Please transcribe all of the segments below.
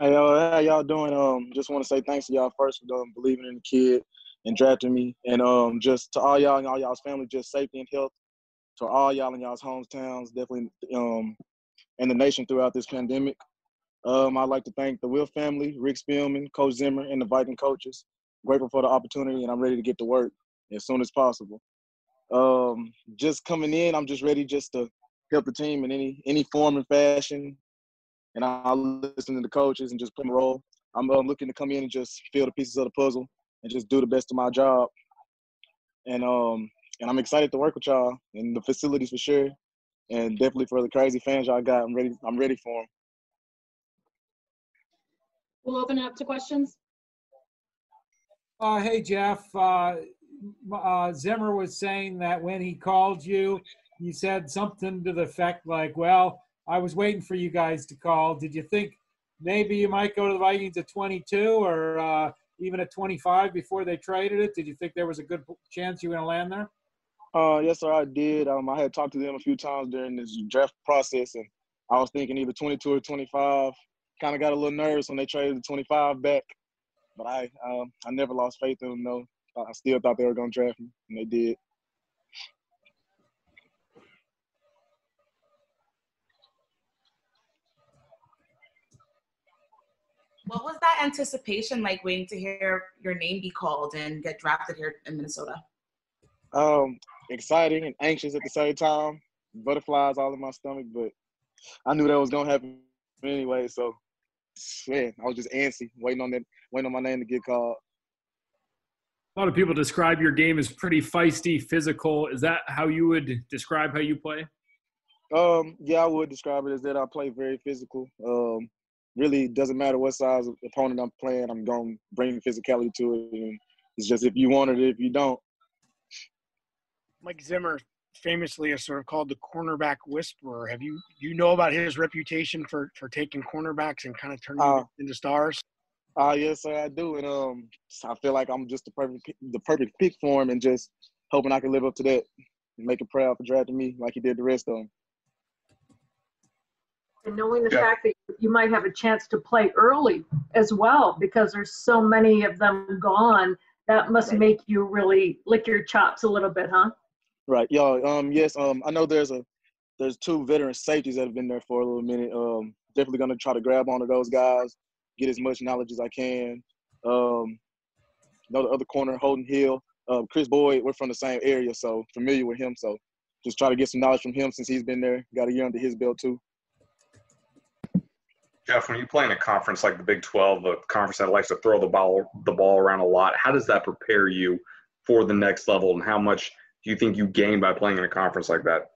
Hey, how y'all doing? Um, just want to say thanks to y'all first for um, believing in the kid and drafting me, and um, just to all y'all and all y'all's family, just safety and health. To all y'all in y'all's hometowns, definitely um, and the nation throughout this pandemic. Um, I'd like to thank the Wilf family, Rick Spielman, Coach Zimmer, and the Viking coaches. Grateful for the opportunity, and I'm ready to get to work as soon as possible. Um, just coming in, I'm just ready just to help the team in any any form and fashion and I'll listen to the coaches and just play my role. I'm uh, looking to come in and just fill the pieces of the puzzle and just do the best of my job. And um and I'm excited to work with y'all and the facilities for sure, and definitely for the crazy fans y'all got. I'm ready. I'm ready for them. We'll open it up to questions. Uh, hey, Jeff. Uh, uh, Zimmer was saying that when he called you, he said something to the effect like, well, I was waiting for you guys to call. Did you think maybe you might go to the Vikings at 22 or uh, even at 25 before they traded it? Did you think there was a good chance you were going to land there? Uh, yes, sir, I did. Um, I had talked to them a few times during this draft process, and I was thinking either 22 or 25. Kind of got a little nervous when they traded the 25 back, but I um, I never lost faith in them. though. I still thought they were going to draft me, and they did. What was that anticipation like waiting to hear your name be called and get drafted here in Minnesota? Um, exciting and anxious at the same time. Butterflies all in my stomach, but I knew that was gonna happen anyway. So, man, I was just antsy, waiting on that, waiting on my name to get called. A lot of people describe your game as pretty feisty, physical. Is that how you would describe how you play? Um, yeah, I would describe it as that. I play very physical. Um, really doesn't matter what size of opponent I'm playing. I'm going to bring physicality to it. And it's just if you want it, if you don't. Mike Zimmer famously is sort of called the cornerback whisperer. Have you you know about his reputation for for taking cornerbacks and kind of turning uh, them into stars? Uh yes, sir, I do, and um, I feel like I'm just the perfect the perfect pick for him, and just hoping I can live up to that and make it proud for drafting me like he did the rest of them and knowing the yeah. fact that you might have a chance to play early as well because there's so many of them gone that must make you really lick your chops a little bit huh? Right y'all um yes um i know there's a there's two veteran safeties that have been there for a little minute um definitely gonna try to grab onto those guys get as much knowledge as i can um know the other corner holton hill uh, kris boyd we're from the same area so familiar with him so just try to get some knowledge from him since he's been there got a year under his belt too Jeff, when you play in a conference like the Big 12, a conference that likes to throw the ball the ball around a lot, how does that prepare you for the next level, and how much do you think you gain by playing in a conference like that?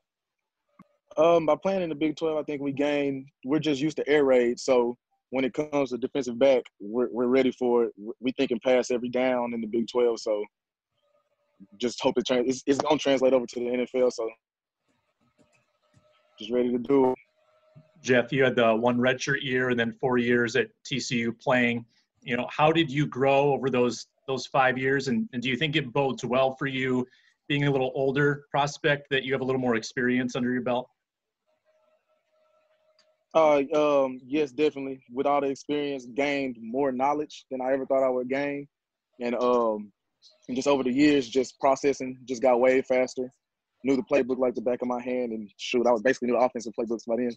Um, by playing in the Big 12, I think we gain. We're just used to air raid, so when it comes to defensive back, we're we're ready for it. We think and pass every down in the Big 12, so just hope it trans. It's, it's gonna translate over to the NFL, so just ready to do it. Jeff, you had the one redshirt year and then four years at TCU playing. You know, how did you grow over those those five years, and, and do you think it bodes well for you being a little older prospect that you have a little more experience under your belt? Uh, um, yes, definitely. With all the experience, gained more knowledge than I ever thought I would gain, and um, and just over the years, just processing just got way faster. Knew the playbook like the back of my hand, and shoot, I was basically knew the offensive playbooks by then.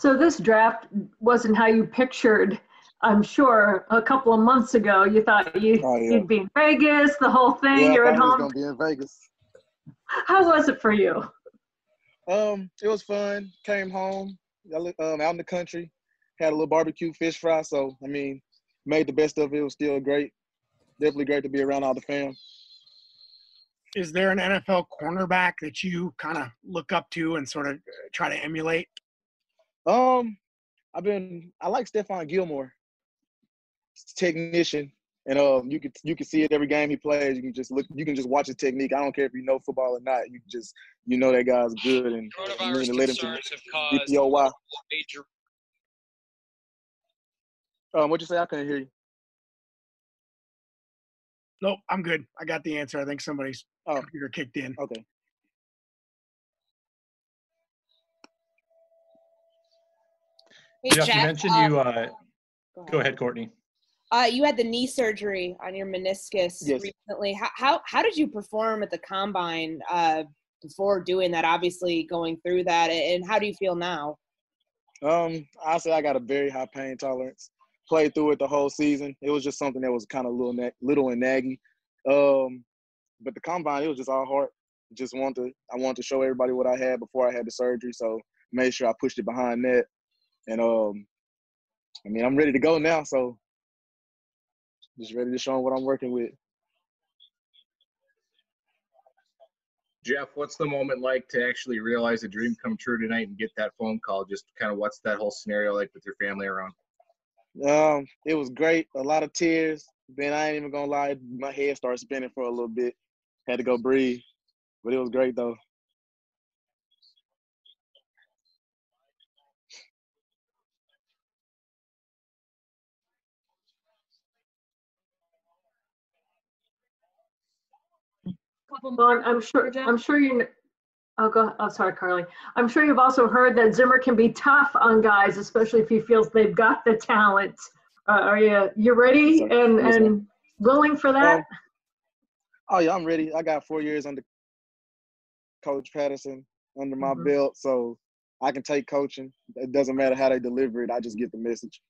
So this draft wasn't how you pictured. I'm sure a couple of months ago you thought you, oh, yeah. you'd be in Vegas, the whole thing. Yeah, You're at home. gonna be in Vegas. How was it for you? Um, it was fun. Came home, um, out in the country, had a little barbecue, fish fry. So I mean, made the best of it. It was still great. Definitely great to be around all the fam. Is there an NFL cornerback that you kind of look up to and sort of try to emulate? Um, I've been I like Stephon Gilmore, technician, and um, you can you can see it every game he plays. You can just look, you can just watch his technique. I don't care if you know football or not. You just you know that guy's good, and Coronavirus you let him to DPOY. Major. Um, what'd you say? I couldn't hear you. Nope, I'm good. I got the answer. I think somebody's oh. computer kicked in. Okay. Hey, Jeff, you mentioned um, you. Uh, go ahead, Courtney. Uh, you had the knee surgery on your meniscus Yes. recently. How, how how did you perform at the combine uh, before doing that? Obviously, going through that, and how do you feel now? Um, I say I got a very high pain tolerance. Played through it the whole season. It was just something that was kind of little, na- little and naggy. Um, but the combine, it was just all heart. Just want to, I wanted to show everybody what I had before I had the surgery. So made sure I pushed it behind that. And um, I mean, I'm ready to go now. So just ready to show them what I'm working with. Jeff, what's the moment like to actually realize a dream come true tonight and get that phone call? Just kind of what's that whole scenario like with your family around? Um, it was great. A lot of tears. Then I ain't even gonna lie, my head started spinning for a little bit. Had to go breathe, but it was great though. Well, I'm sure, I'm sure you, kn- oh, go, oh, sorry, Carly. I'm sure you've also heard that Zimmer can be tough on guys, especially if he feels they've got the talent. Uh, are you, you ready and, and willing for that? Um, oh yeah, I'm ready. I got four years under Coach Patterson under my Mhm. belt, so I can take coaching. It doesn't matter how they deliver it. I just get the message.